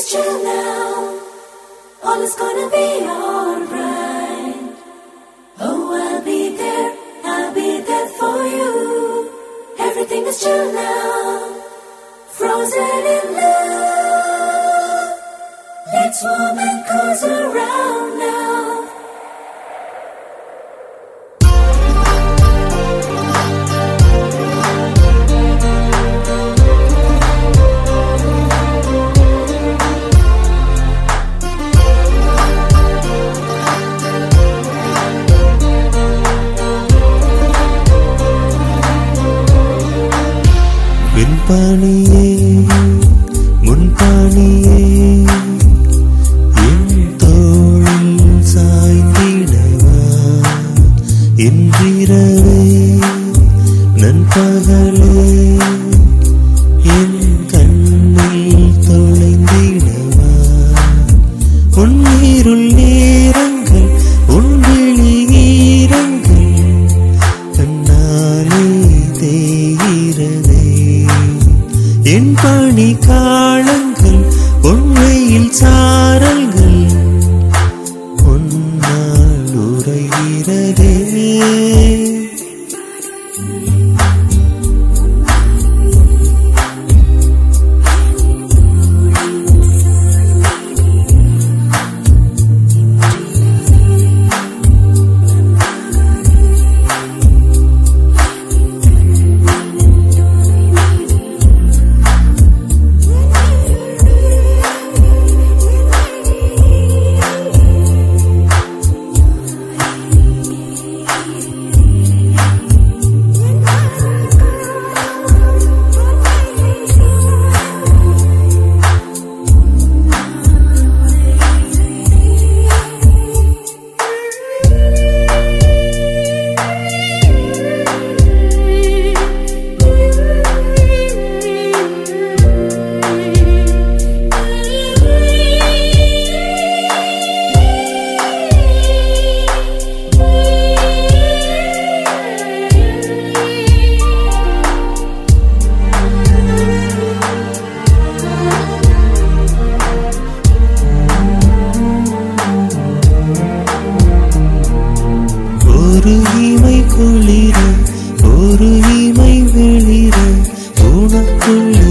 is chill now. All is gonna be alright. Oh, I'll be there, I'll be there for you. Everything is chill now. Frozen in love. Let's warm and cozy around now. பணி ஒரு இமை குளிர ஒரு இமை வெளிர உனக்குள்ளே